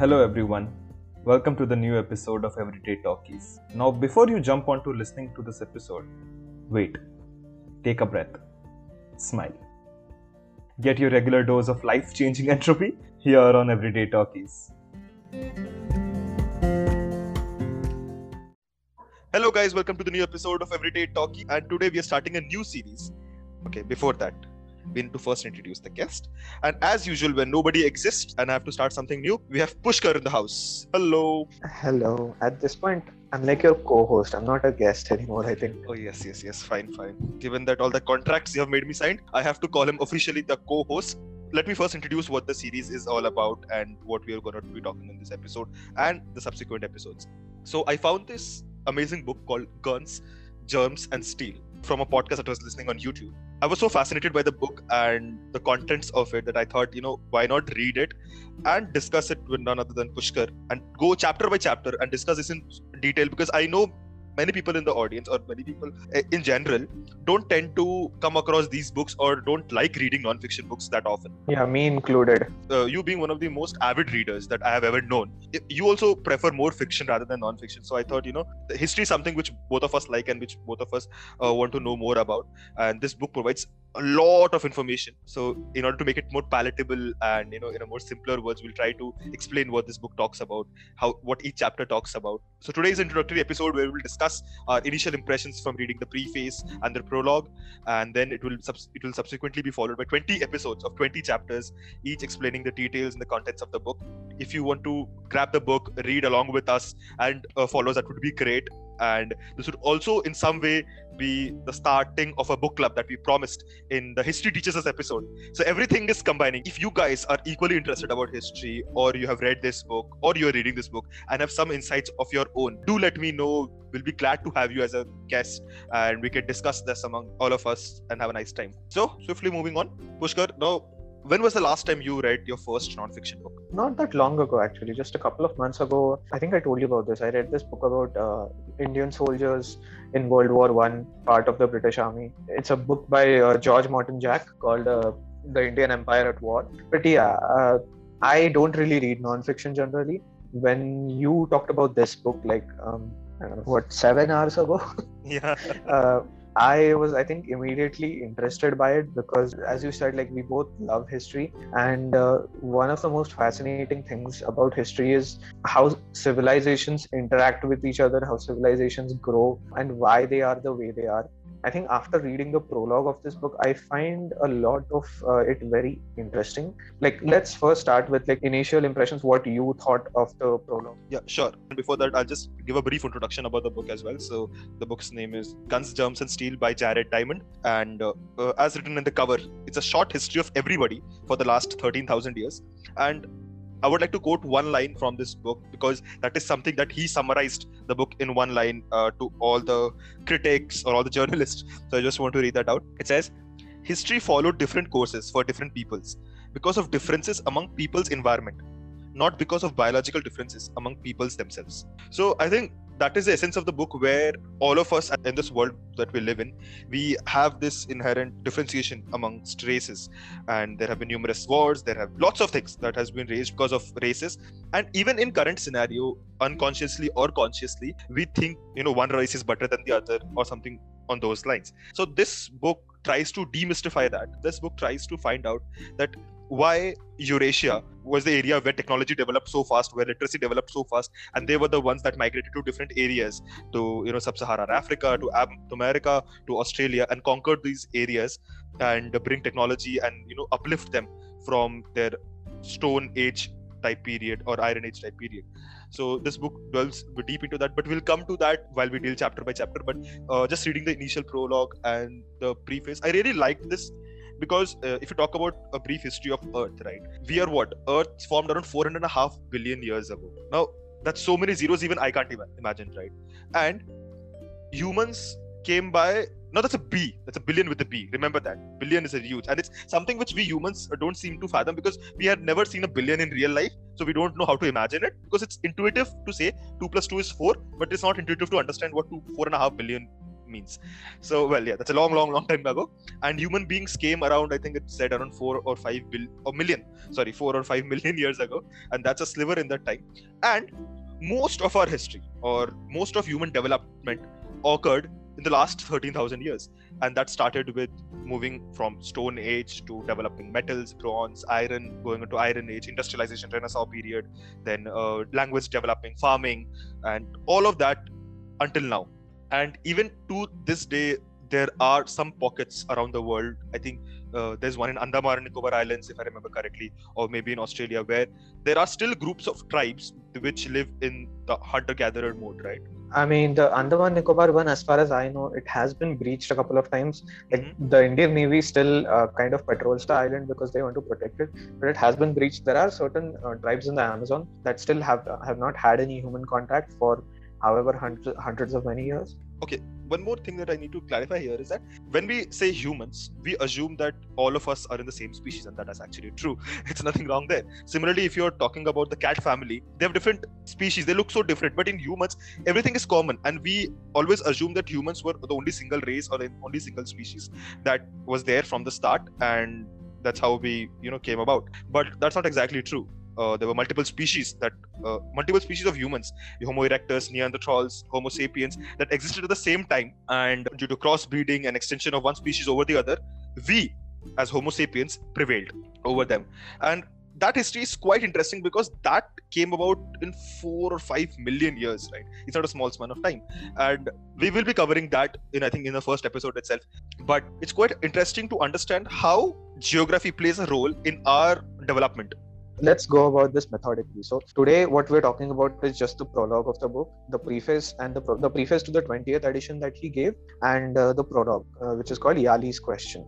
Hello, everyone. Welcome to the new episode of Everyday Talkies. Now, before you jump onto listening to this episode, wait, take a breath, smile. Get your regular dose of life changing entropy here on Everyday Talkies. Hello, guys, welcome to the new episode of Everyday Talkie. And today we are starting a new series. Okay, before that, we need to first introduce the guest. And as usual, when nobody exists and I have to start something new, we have Pushkar in the house. Hello. Hello. At this point, I'm like your co-host. I'm not a guest anymore. I think. Oh yes, yes, yes. Fine, fine. Given that all the contracts you have made me sign, I have to call him officially the co-host. Let me first introduce what the series is all about and what we are going to be talking in this episode and the subsequent episodes. So I found this amazing book called Guns, Germs, and Steel from a podcast that I was listening on YouTube. I was so fascinated by the book and the contents of it that I thought, you know, why not read it and discuss it with none other than Pushkar and go chapter by chapter and discuss this in detail because I know many people in the audience or many people eh, in general don't tend to come across these books or don't like reading non-fiction books that often Yeah, me included. uh, you being one of the most avid readers that I have ever known, you also prefer more fiction rather than non-fiction. So I thought, you know, history is something which both of us like and which both of us uh, want to know more about. And this book provides a lot of information. So in order to make it more palatable and you know, in a more simpler words, we'll try to explain what this book talks about, how what each chapter talks about. So today's introductory episode where we'll discuss our initial impressions from reading the preface and the prologue, and then it will subs- it will subsequently be followed by 20 episodes of 20 chapters each explaining the details and the contents of the book. If you want to grab the book, read along with us, and uh, follow, us, that would be great. And this would also, in some way, be the starting of a book club that we promised in the History Teaches Us episode. So everything is combining. If you guys are equally interested about history, or you have read this book, or you are reading this book, and have some insights of your own, do let me know. We'll be glad to have you as a guest, and we can discuss this among all of us and have a nice time. So swiftly moving on, Pushkar. Now, when was the last time you read your first non-fiction book? Not that long ago, actually. Just a couple of months ago. I think I told you about this. I read this book about uh, Indian soldiers in World War One, part of the British Army. It's a book by uh, George Morton Jack called uh, "The Indian Empire at War." But yeah, uh, I don't really read non-fiction generally. When you talked about this book, like um, I don't know, what seven hours ago, Yeah. I was, I think, immediately interested by it because, as you said, like we both love history, and uh, one of the most fascinating things about history is how civilizations interact with each other, how civilizations grow, and why they are the way they are. I think after reading the prologue of this book, I find a lot of uh, it very interesting. Like, let's first start with like initial impressions. What you thought of the prologue? Yeah, sure. Before that, I'll just give a brief introduction about the book as well. So, the book's name is Guns, Germs, and Steel by Jared Diamond. And uh, uh, as written in the cover, it's a short history of everybody for the last 13,000 years. And I would like to quote one line from this book because that is something that he summarized the book in one line uh, to all the critics or all the journalists. So, I just want to read that out. It says, History followed different courses for different peoples because of differences among people's environment not because of biological differences among peoples themselves. So I think that is the essence of the book where all of us in this world that we live in, we have this inherent differentiation amongst races. And there have been numerous wars, there have lots of things that has been raised because of races. And even in current scenario, unconsciously or consciously, we think, you know, one race is better than the other or something on those lines. So this book tries to demystify that. This book tries to find out that why Eurasia was the area where technology developed so fast, where literacy developed so fast, and they were the ones that migrated to different areas, to you know sub-Saharan Africa, to, America, to Australia, and conquered these areas and bring technology and you know uplift them from their Stone Age type period or Iron Age type period. So this book delves deep into that, but we'll come to that while we deal chapter by chapter. But uh, just reading the initial prologue and the preface, I really liked this because uh, if you talk about a brief history of earth right we are what? Earth formed around four and a half billion years ago. Now that's so many zeros even i can't even imagine right? And humans came by no that's a b that's a billion with a b remember that? Billion is a huge and it's something which we humans don't seem to fathom because we had never seen a billion in real life so we don't know how to imagine it because it's intuitive to say 2 plus 2 is 4 but it's not intuitive to understand what 2 4 and a half billion means. So, well, yeah, that's a long, long, long time ago. And human beings came around, I think it said around four or five bill or million, sorry, four or five million years ago. And that's a sliver in that time. And most of our history or most of human development occurred in the last 13,000 years. And that started with moving from Stone Age to developing metals, bronze, iron, going into Iron Age, industrialization, Renaissance period, then uh, language developing, farming, and all of that until now. And even to this day, there are some pockets around the world. I think uh, there's one in Andaman and Nicobar Islands, if I remember correctly, or maybe in Australia, where there are still groups of tribes which live in the hunter-gatherer mode, right? I mean, the Andaman Nicobar one, as far as I know, it has been breached a couple of times. Like Mhm. the Indian Navy still uh, kind of patrols the island because they want to protect it, but it has been breached. There are certain uh, tribes in the Amazon that still have have not had any human contact for however hundreds hundreds of many years. Okay. One more thing that I need to clarify here is that when we say humans, we assume that all of us are in the same species, and that is actually true. It's nothing wrong there. Similarly, if you're talking about the cat family, they have different species, they look so different, but in humans, everything is common, and we always assume that humans were the only single race or the only single species that was there from the start, and that's how we, you know, came about. But that's not exactly true. Uh, there were multiple species that uh, multiple species of humans homo erectus neanderthals homo sapiens that existed at the same time. And due to crossbreeding and extension of one species over the other we as homo sapiens prevailed over them. And that history is quite interesting because that came about in four or five million years right? It's not a small span of time. And we will be covering that in i think in the first episode itself. But it's quite interesting to understand how geography plays a role in our development let's go about this methodically. So today what we're talking about is just the prologue of the book the preface and the, pro- the preface to the 20th edition that he gave and uh, the prologue uh, which is called yali's question.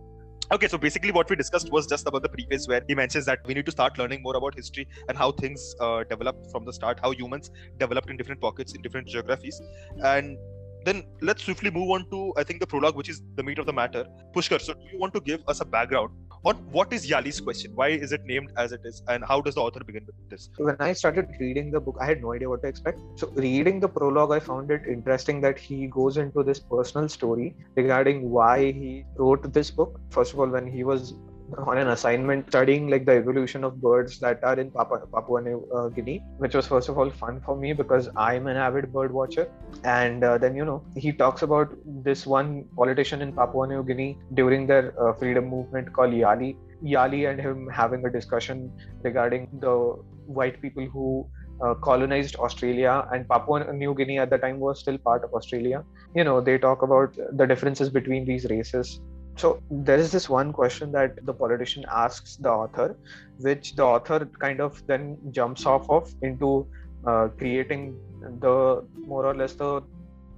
Okay, so basically, what we discussed was just about the preface, where he mentions that we need to start learning more about history and how things uh, developed from the start, how humans developed in different pockets in different geographies, and then let's swiftly move on to I think the prologue, which is the meat of the matter. Pushkar, so do you want to give us a background on what is Yali's question? Why is it named as it is, and how does the author begin with this? when I started reading the book, I had no idea what to expect. So, reading the prologue, I found it interesting that he goes into this personal story regarding why he wrote this book. First of all, when he was on an assignment studying like the evolution of birds that are in Papua, Papua New uh, Guinea, which was first of all fun for me because I'm an avid bird watcher. And uh, then, you know, he talks about this one politician in Papua New Guinea during their uh, freedom movement called Yali. Yali and him having a discussion regarding the white people who uh, colonized Australia and Papua New Guinea at the time was still part of Australia. You know, they talk about the differences between these races. So there is this one question that the politician asks the author, which the author kind of then jumps off of into uh, creating the more or less the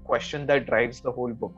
question that drives the whole book.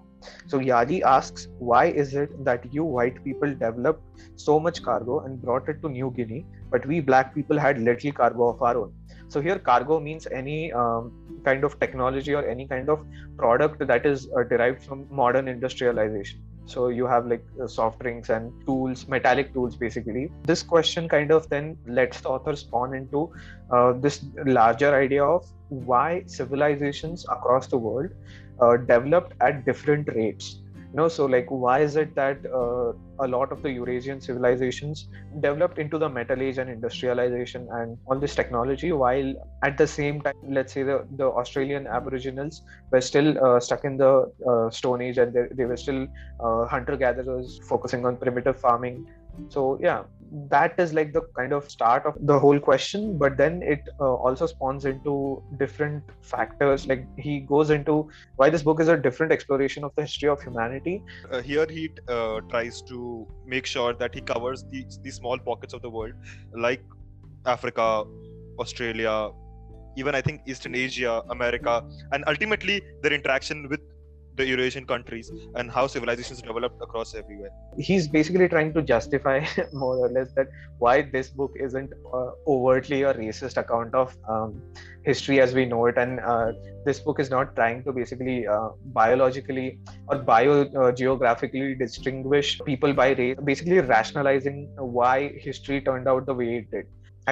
So Yali asks, why is it that you white people developed so much cargo and brought it to New Guinea, but we black people had little cargo of our own? So here, cargo means any um, kind of technology or any kind of product that is uh, derived from modern industrialization. So you have like soft drinks and tools, metallic tools, basically. This question kind of then lets the author spawn into uh, this larger idea of why civilizations across the world uh, developed at different rates know so like why is it that uh, a lot of the eurasian civilizations developed into the metal age and industrialization and all this technology while at the same time let's say the, the australian aboriginals were still uh, stuck in the uh, stone age and they, they were still uh, hunter gatherers focusing on primitive farming. So yeah that is like the kind of start of the whole question but then it uh, also spawns into different factors. Like he goes into why this book is a different exploration of the history of humanity. Uh, here he uh, tries to make sure that he covers these these small pockets of the world, like Africa, Australia, even I think Eastern Asia, America, and ultimately their interaction with the Eurasian countries and how civilizations developed across everywhere. he's basically trying to justify more or less that why this book isn't uh, overtly a racist account of um, history as we know it and uh, this book is not trying to basically uh, biologically or bio uh, geographically distinguish people by race basically rationalizing why history turned out the way it did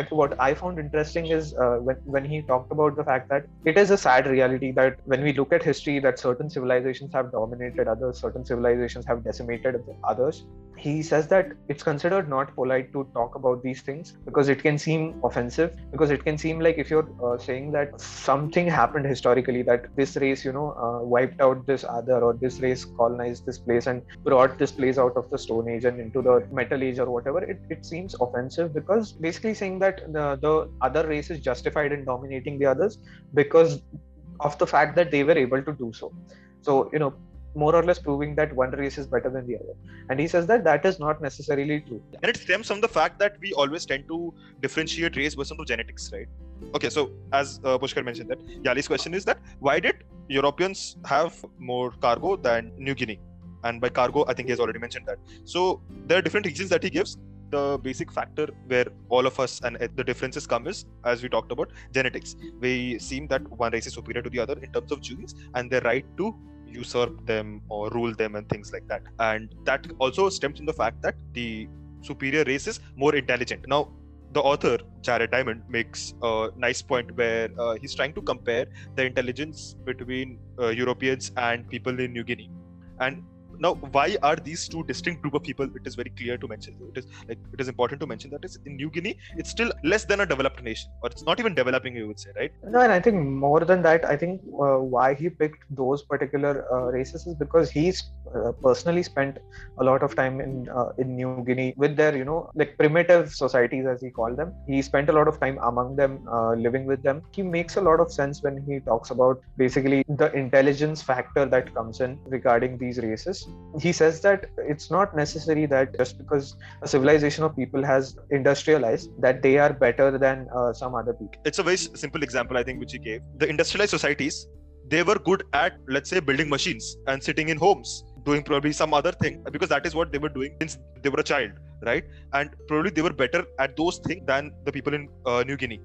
what I found interesting is uh, when, when he talked about the fact that it is a sad reality that when we look at history, that certain civilizations have dominated others, certain civilizations have decimated others. He says that it's considered not polite to talk about these things because it can seem offensive, because it can seem like if you're uh, saying that something happened historically, that this race, you know, uh, wiped out this other, or this race colonized this place and brought this place out of the Stone Age and into the Metal Age or whatever, it, it seems offensive because basically saying that the, the other race is justified in dominating the others because of the fact that they were able to do so. So, you know, more or less proving that one race is better than the other. And he says that that is not necessarily true. And it stems from the fact that we always tend to differentiate race versus genetics, right? Okay, so as uh, Pushkar mentioned that, Yali's question is that why did Europeans have more cargo than New Guinea? And by cargo, I think he has already mentioned that. So there are different reasons that he gives the basic factor where all of us and the differences come is as we talked about genetics we seem that one race is superior to the other in terms of genes and their right to usurp them or rule them and things like that. And that also stems from the fact that the superior race is more intelligent. Now the author jared diamond makes a nice point where uh, he's trying to compare the intelligence between uh, europeans and people in new guinea. And now why are these two distinct group of people? It is very clear to mention it is like it is important to mention that is in new guinea it's still less than a developed nation or it's not even developing you would say right? No and i think more than that i think uh, why he picked those particular uh, races is because he's uh, personally spent a lot of time in uh, in new guinea with their you know like primitive societies as he called them. He spent a lot of time among them uh, living with them. He makes a lot of sense when he talks about basically the intelligence factor that comes in regarding these races he says that it's not necessary that just because a civilization of people has industrialized that they are better than uh, some other people. It's a very simple example i think which he gave. The industrialized societies they were good at let's say building machines and sitting in homes doing probably some other thing because that is what they were doing since they were a child right? And probably they were better at those things than the people in uh, new guinea.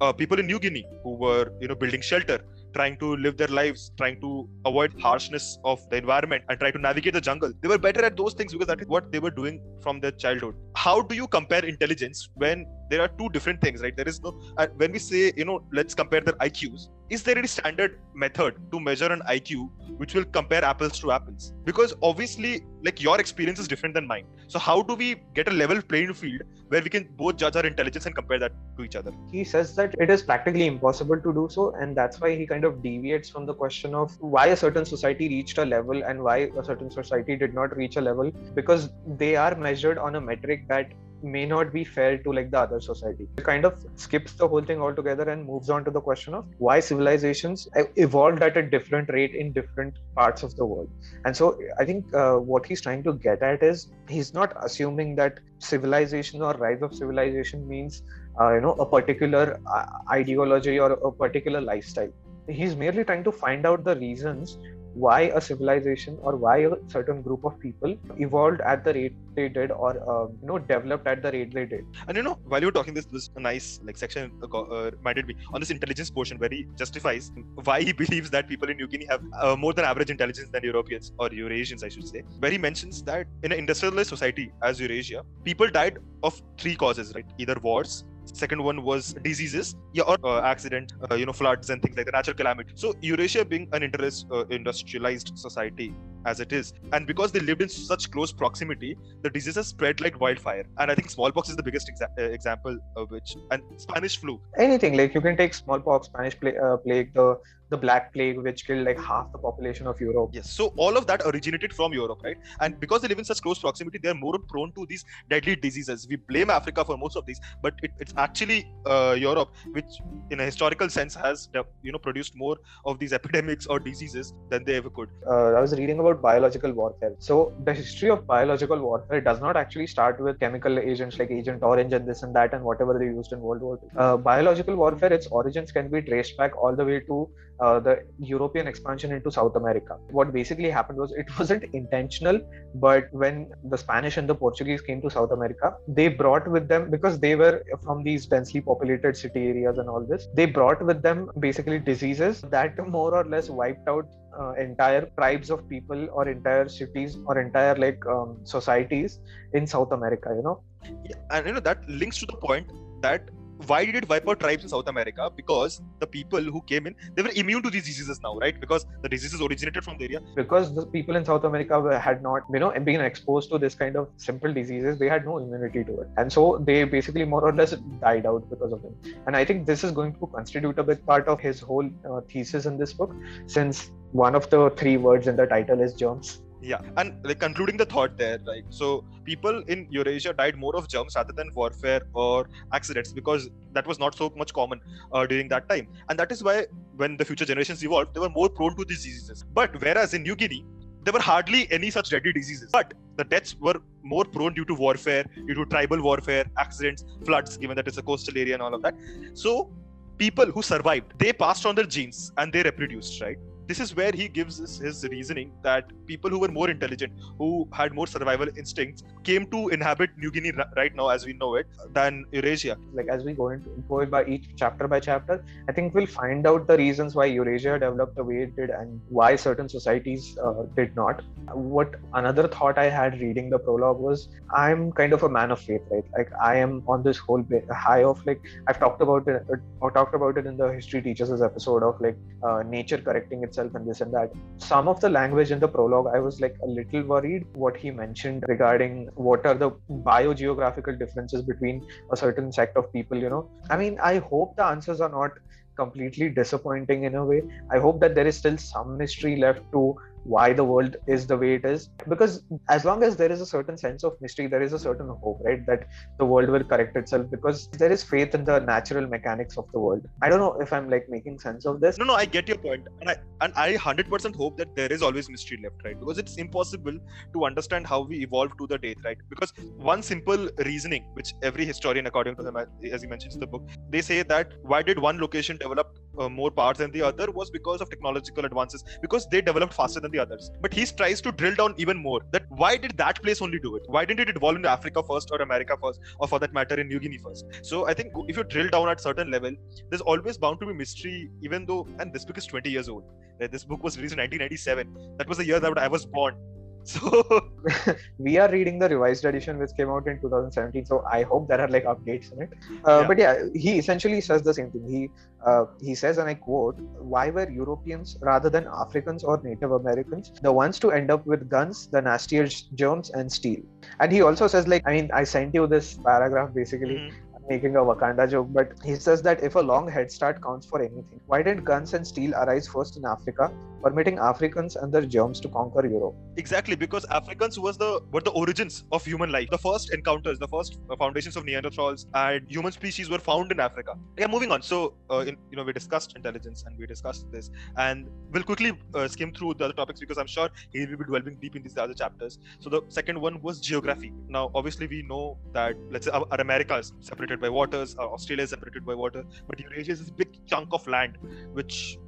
Uh, people in new guinea who were you know building shelter trying to live their lives, trying to avoid harshness of the environment and try to navigate the jungle. They were better at those things because that is what they were doing from their childhood. How do you compare intelligence when there are two different things, right? There is no, uh, when we say, you know, let's compare their IQs, is there any standard method to measure an IQ which will compare apples to apples? Because obviously, like your experience is different than mine. So, how do we get a level playing field where we can both judge our intelligence and compare that to each other? He says that it is practically impossible to do so, and that's why he kind of deviates from the question of why a certain society reached a level and why a certain society did not reach a level because they are measured on a metric that may not be fair to like the other society. It kind of skips the whole thing altogether and moves on to the question of why civilizations evolved at a different rate in different parts of the world. And so I think uh, what he's trying to get at is he's not assuming that civilization or rise of civilization means uh, you know a particular uh, ideology or a particular lifestyle. He's merely trying to find out the reasons why a civilization or why a certain group of people evolved at the rate they did or uh, you know developed at the rate they did. And you know while you were talking this this nice like section uh, uh, reminded me on this intelligence portion where he justifies why he believes that people in new guinea have uh, more than average intelligence than europeans or eurasians i should say where he mentions that in an industrialized society as eurasia people died of three causes right? Either wars second one was diseases. Yeah, or uh, accident uh, you know floods and things like the natural calamity. So eurasia being an interest, uh, industrialized society as it is and because they lived in such close proximity the diseases spread like wildfire. And i think smallpox is the biggest exa- uh, example of which and spanish flu. Anything like you can take smallpox spanish uh, plague the the Black Plague, which killed like half the population of Europe. Yes, so all of that originated from Europe, right? And because they live in such close proximity, they're more prone to these deadly diseases. We blame Africa for most of these, but it, it's actually uh, Europe, which, in a historical sense, has you know produced more of these epidemics or diseases than they ever could. Uh, I was reading about biological warfare. So the history of biological warfare does not actually start with chemical agents like Agent Orange and this and that and whatever they used in World War II. Uh, biological warfare, its origins can be traced back all the way to uh, the European expansion into South America. What basically happened was it wasn't intentional, but when the Spanish and the Portuguese came to South America, they brought with them, because they were from these densely populated city areas and all this, they brought with them basically diseases that more or less wiped out uh, entire tribes of people or entire cities or entire like um, societies in South America, you know. Yeah, and you know that links to the point that why did it wipe out tribes in South America? Because the people who came in, they were immune to these diseases now, right? Because the diseases originated from the area. Because the people in South America were, had not, you know, been exposed to this kind of simple diseases, they had no immunity to it, and so they basically more or less died out because of it. And I think this is going to constitute a big part of his whole uh, thesis in this book, since one of the three words in the title is germs yeah and like concluding the thought there like so people in eurasia died more of germs rather than warfare or accidents because that was not so much common uh, during that time. And that is why when the future generations evolved they were more prone to these diseases. But whereas in new guinea there were hardly any such deadly diseases. But the deaths were more prone due to warfare due to tribal warfare accidents floods given that it's a coastal area and all of that. So people who survived they passed on their genes and they reproduced right this is where he gives his, his, reasoning that people who were more intelligent, who had more survival instincts, came to inhabit New Guinea right now as we know it than Eurasia. Like as we go into, it by each chapter by chapter, I think we'll find out the reasons why Eurasia developed the way it did and why certain societies uh, did not. What another thought I had reading the prologue was I'm kind of a man of faith, right? Like I am on this whole high of like I've talked about it or talked about it in the History Teaches Us episode of like uh, nature correcting its itself and this and that. Some of the language in the prologue, I was like a little worried what he mentioned regarding what are the biogeographical differences between a certain sect of people, you know. I mean, I hope the answers are not completely disappointing in a way. I hope that there is still some mystery left to why the world is the way it is. Because as long as there is a certain sense of mystery there is a certain hope right that the world will correct itself because there is faith in the natural mechanics of the world. I don't know if i'm like making sense of this. No no i get your point. And i and i 100% hope that there is always mystery left right? Because it's impossible to understand how we evolved to the date right? Because one simple reasoning which every historian according to them as he mentions in the book they say that why did one location develop uh, more parts than the other was because of technological advances because they developed faster than the others. But he tries to drill down even more that why did that place only do it? Why didn't it evolve into Africa first or America first, or for that matter in New Guinea first? So I think if you drill down at certain level, there's always bound to be mystery, even though and this book is 20 years old. This book was released in 1997. That was the year that I was born. So we are reading the revised edition which came out in 2017. So I hope there are like updates in it. Uh, yeah. But yeah, he essentially says the same thing. He uh, he says, and I quote, "Why were Europeans rather than Africans or Native Americans the ones to end up with guns, the nastiest germs, and steel?" And he also says, like, I mean, I sent you this paragraph basically. Mm-hmm making a Wakanda joke, but he says that if a long head start counts for anything, why didn't guns and steel arise first in Africa, permitting Africans and their germs to conquer Europe? Exactly, because Africans was the were the origins of human life. The first encounters, the first foundations of Neanderthals and human species were found in Africa. Yeah, moving on. So, uh, in, you know, we discussed intelligence and we discussed this, and we'll quickly uh, skim through the other topics because I'm sure he will be delving deep in these other chapters. So, the second one was geography. Now, obviously, we know that let's say our, our America is separated by waters. Uh, Australia is separated by water, but Eurasia is this big chunk of land which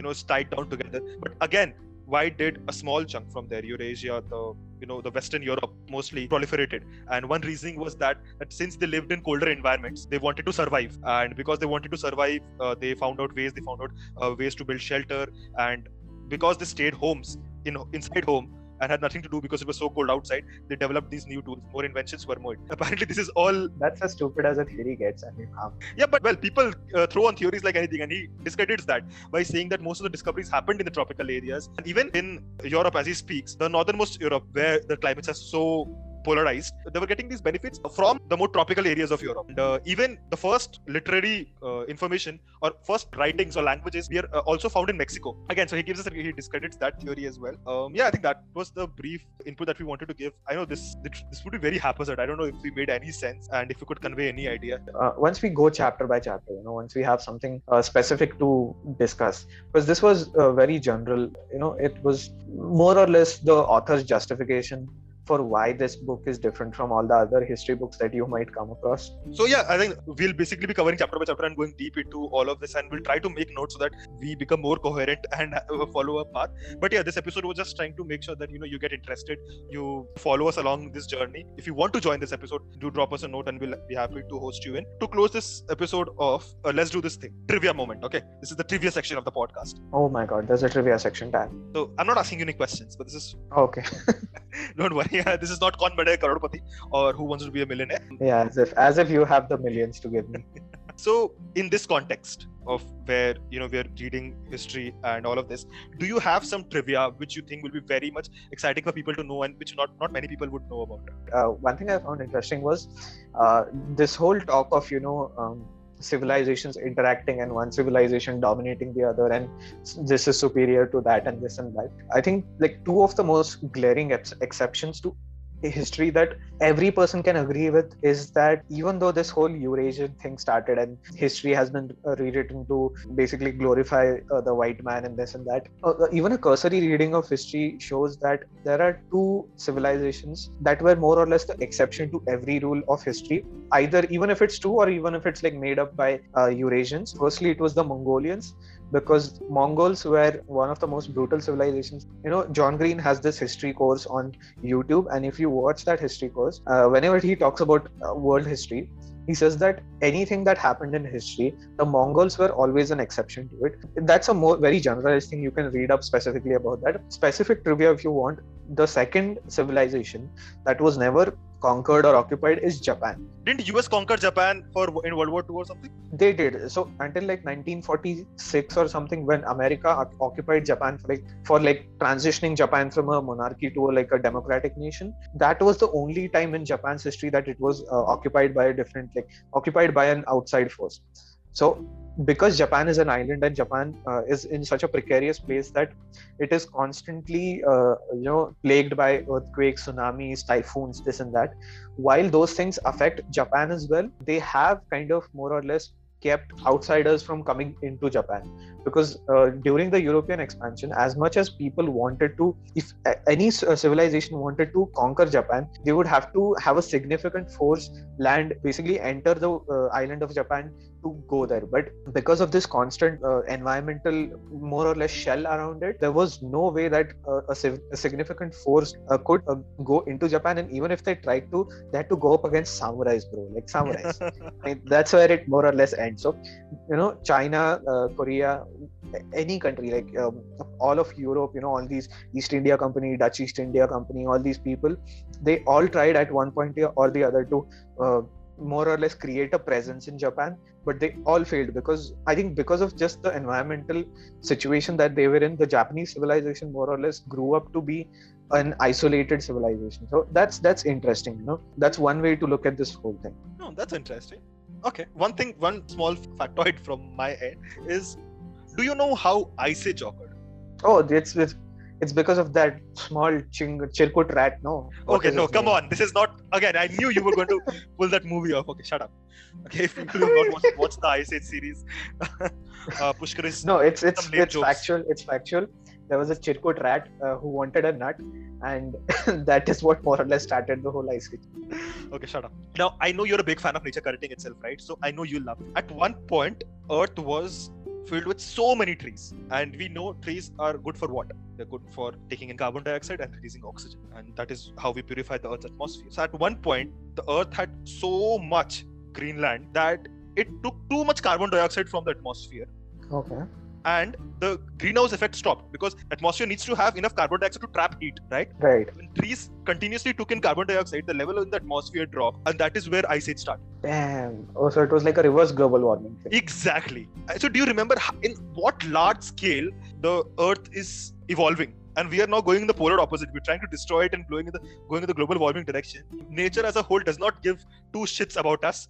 you know is tied down together. But again, why did a small chunk from there, Eurasia, the you know the Western Europe, mostly proliferated? And one reason was that that since they lived in colder environments, they wanted to survive, and because they wanted to survive, uh, they found out ways. They found out uh, ways to build shelter, and because they stayed homes in inside home and had nothing to do because it was so cold outside. They developed these new tools, more inventions were made. Apparently, this is all. That's as stupid as a theory gets. I mean, um... yeah, but well, people uh, throw on theories like anything, and he discredits that by saying that most of the discoveries happened in the tropical areas, and even in Europe, as he speaks, the northernmost Europe, where the climates are so polarized, they were getting these benefits from the more tropical areas of Europe. And uh, even the first literary uh, information or first writings or languages were uh, also found in Mexico. Again, so he gives us he discredits that theory as well. Um, yeah, I think that was the brief input that we wanted to give. I know this this would be very haphazard. I don't know if we made any sense and if we could convey any idea. Uh, once we go chapter by chapter, you know, once we have something uh, specific to discuss, because this was uh, very general. You know, it was more or less the author's justification for why this book is different from all the other history books that you might come across. So yeah, I think we'll basically be covering chapter by chapter and going deep into all of this, and we'll try to make notes so that we become more coherent and follow a path. But yeah, this episode was just trying to make sure that you know you get interested, you follow us along this journey. If you want to join this episode, do drop us a note, and we'll be happy to host you in. To close this episode off, uh, let's do this thing trivia moment. Okay, this is the trivia section of the podcast. Oh my god, there's a trivia section time. So I'm not asking you any questions, but this is okay. don't worry yeah, this is not Kaun Banega Crorepati or Who Wants to Be a Millionaire. Yeah, as if as if you have the millions to give me. so in this context of where you know we're reading history and all of this do you have some trivia which you think will be very much exciting for people to know and which not not many people would know about uh, one thing i found interesting was uh, this whole talk of you know um, civilizations interacting and one civilization dominating the other and this is superior to that and this and that. I think like two of the most glaring ex- exceptions to history that every person can agree with is that even though this whole Eurasian thing started and history has been rewritten to basically glorify uh, the white man and this and that, uh, uh, even a cursory reading of history shows that there are two civilizations that were more or less the exception to every rule of history, either even if it's true or even if it's like made up by uh, Eurasians. Firstly, it was the Mongolians because Mongols were one of the most brutal civilizations. You know, John Green has this history course on YouTube, and if you watch that history course, uh, whenever he talks about uh, world history, he says that anything that happened in history, the Mongols were always an exception to it. That's a more very generalized thing. You can read up specifically about that. Specific trivia if you want. The second civilization that was never conquered or occupied is Japan. Didn't US conquer Japan for in World War II or something? They did. So until like 1946 or something, when America occupied Japan for like for like transitioning Japan from a monarchy to a, like a democratic nation, that was the only time in Japan's history that it was uh, occupied by a different like occupied by an outside force. So because Japan is an island and Japan uh, is in such a precarious place that it is constantly, uh, you know, plagued by earthquakes, tsunamis, typhoons, this and that. While those things affect Japan as well, they have kind of more or less kept outsiders from coming into Japan because uh, during the European expansion, as much as people wanted to, if any uh, civilization wanted to conquer Japan, they would have to have a significant force land, basically enter the uh, island of Japan to go there. But because of this constant uh, environmental, more or less shell around it, there was no way that uh, a, civ- a, significant force uh, could go into Japan. And even if they tried to, they had to go up against samurais, bro, like samurais. I mean, that's where it more or less ends. So, you know, China, Korea, any country like um, all of europe you know all these east india company dutch east india company all these people they all tried at one point or the other to uh, more or less create a presence in japan but they all failed because i think because of just the environmental situation that they were in the japanese civilization more or less grew up to be an isolated civilization. So that's that's interesting you know? That's one way to look at this whole thing. No that's interesting. Okay one thing one small factoid from my end is do you know how Ice Age occurred? Oh, it's it's, it's because of that small ching, Chilkut rat, no? What okay, no, come name? on. This is not. Again, I knew you were going to pull that movie off. Okay, shut up. Okay, if people have not watched the Ice Age series, uh, Pushkar is. No, it's it's it's jokes. factual. It's factual. There was a Chirkut rat uh, who wanted a nut, and that is what more or less started the whole Ice Age. Okay, shut up. Now I know you're a big fan of nature correcting itself, right? So I know you love. It. At one point, Earth was filled with so many trees. And we know trees are good for what? They're good for taking in carbon dioxide and releasing oxygen. And that is how we purify the Earth's atmosphere. So at one point, the Earth had so much green land that it took too much carbon dioxide from the atmosphere. Okay and the greenhouse effect stopped because atmosphere needs to have enough carbon dioxide to trap heat right right when trees continuously took in carbon dioxide the level in the atmosphere dropped and that is where ice age started damn oh so it was like a reverse global warming thing. exactly uh, so do you remember in what large scale the earth is evolving and we are now going in the polar opposite. We're trying to destroy it and going in the going in the global warming direction. Nature as a whole does not give two shits about us.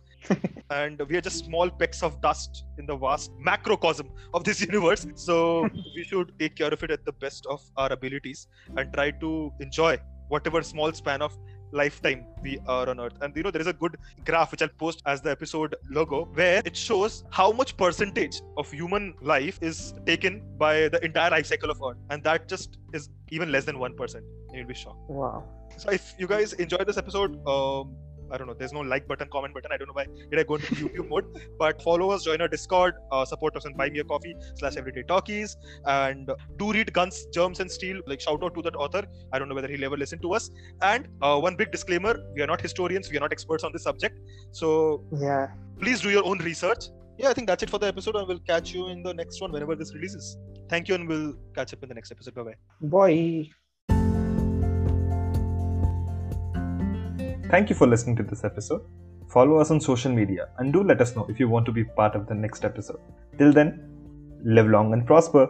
And we are just small pecks of dust in the vast macrocosm of this universe. So we should take care of it at the best of our abilities and try to enjoy whatever small span of lifetime we are on earth. And you know there is a good graph which i'll post as the episode logo where it shows how much percentage of human life is taken by the entire life cycle of earth. And that just is even less than 1% you'll be shocked. Wow. So if you guys enjoyed this episode um, I don't know. There's no like button, comment button. I don't know why did I go into YouTube mode. But follow us, join our Discord, uh, support us on Buy Me a Coffee slash Everyday Talkies, and do read Guns, Germs, and Steel. Like shout out to that author. I don't know whether he'll ever listen to us. And uh, one big disclaimer: we are not historians. We are not experts on this subject. So yeah, please do your own research. Yeah, I think that's it for the episode, and we'll catch you in the next one whenever this releases. Thank you, and we'll catch up in the next episode. Bye bye. Bye. Thank you for listening to this episode. follow us on social media, and do let us know if you want to be part of the next episode. Till then, live long and prosper.